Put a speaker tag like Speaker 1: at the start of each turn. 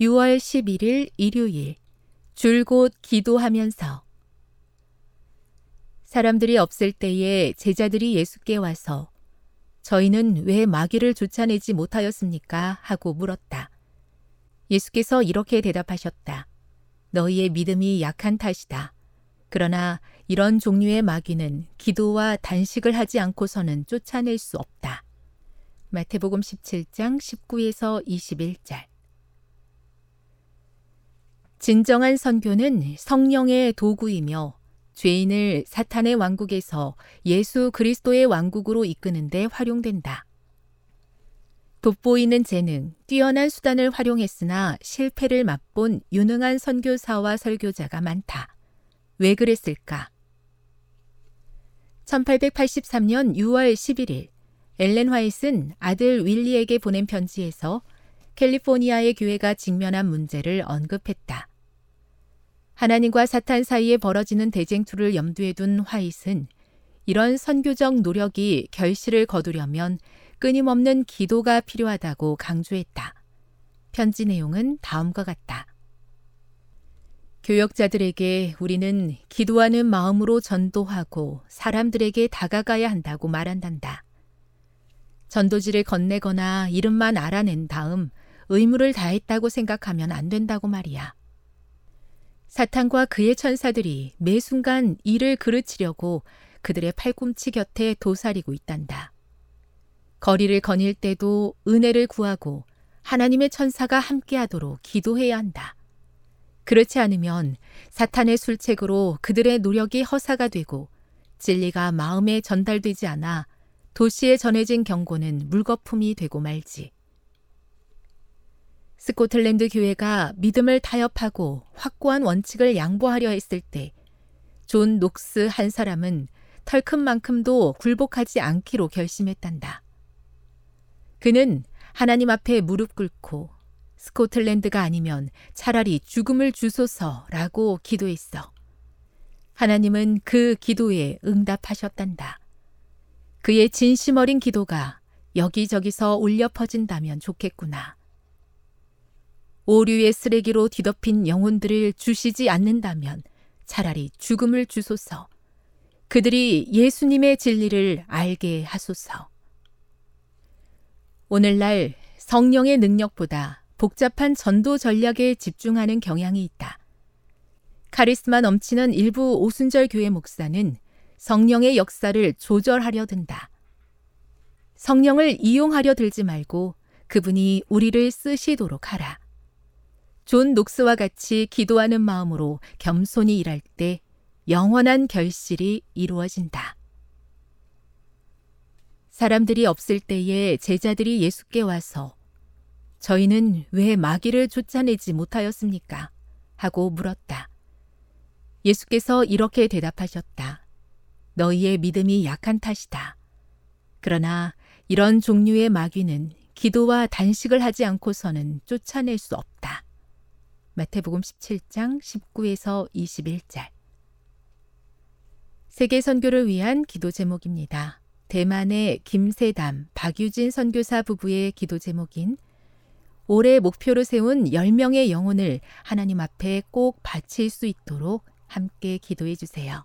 Speaker 1: 6월 11일 일요일 줄곧 기도하면서 사람들이 없을 때에 제자들이 예수께 와서 저희는 왜 마귀를 쫓아내지 못하였습니까? 하고 물었다. 예수께서 이렇게 대답하셨다. 너희의 믿음이 약한 탓이다. 그러나 이런 종류의 마귀는 기도와 단식을 하지 않고서는 쫓아낼 수 없다. 마태복음 17장 19에서 21절. 진정한 선교는 성령의 도구이며 죄인을 사탄의 왕국에서 예수 그리스도의 왕국으로 이끄는 데 활용된다. 돋보이는 재능, 뛰어난 수단을 활용했으나 실패를 맛본 유능한 선교사와 설교자가 많다. 왜 그랬을까? 1883년 6월 11일, 엘렌 화이트는 아들 윌리에게 보낸 편지에서 캘리포니아의 교회가 직면한 문제를 언급했다. 하나님과 사탄 사이에 벌어지는 대쟁투를 염두에 둔 화이트는 이런 선교적 노력이 결실을 거두려면 끊임없는 기도가 필요하다고 강조했다. 편지 내용은 다음과 같다. 교역자들에게 우리는 기도하는 마음으로 전도하고 사람들에게 다가가야 한다고 말한단다. 전도지를 건네거나 이름만 알아낸 다음 의무를 다했다고 생각하면 안 된다고 말이야. 사탄과 그의 천사들이 매 순간 이를 그르치려고 그들의 팔꿈치 곁에 도사리고 있단다. 거리를 거닐 때도 은혜를 구하고 하나님의 천사가 함께하도록 기도해야 한다. 그렇지 않으면 사탄의 술책으로 그들의 노력이 허사가 되고 진리가 마음에 전달되지 않아 도시에 전해진 경고는 물거품이 되고 말지. 스코틀랜드 교회가 믿음을 타협하고 확고한 원칙을 양보하려 했을 때 존 녹스 한 사람은 털끝만큼도 굴복하지 않기로 결심했단다. 그는 하나님 앞에 무릎 꿇고 스코틀랜드가 아니면 차라리 죽음을 주소서라고 기도했어. 하나님은 그 기도에 응답하셨단다. 그의 진심 어린 기도가 여기저기서 울려 퍼진다면 좋겠구나. 오류의 쓰레기로 뒤덮인 영혼들을 주시지 않는다면 차라리 죽음을 주소서. 그들이 예수님의 진리를 알게 하소서. 오늘날 성령의 능력보다 복잡한 전도 전략에 집중하는 경향이 있다. 카리스마 넘치는 일부 오순절 교회 목사는 성령의 역사를 조절하려 든다. 성령을 이용하려 들지 말고 그분이 우리를 쓰시도록 하라. 존 녹스와 같이 기도하는 마음으로 겸손히 일할 때 영원한 결실이 이루어진다. 사람들이 없을 때에 제자들이 예수께 와서 저희는 왜 마귀를 쫓아내지 못하였습니까? 하고 물었다. 예수께서 이렇게 대답하셨다. 너희의 믿음이 약한 탓이다. 그러나 이런 종류의 마귀는 기도와 단식을 하지 않고서는 쫓아낼 수 없다. 마태복음 17장 19에서 21절. 세계 선교를 위한 기도 제목입니다. 대만의 김세담, 박유진 선교사 부부의 기도 제목인 올해 목표로 세운 10명의 영혼을 하나님 앞에 꼭 바칠 수 있도록 함께 기도해 주세요.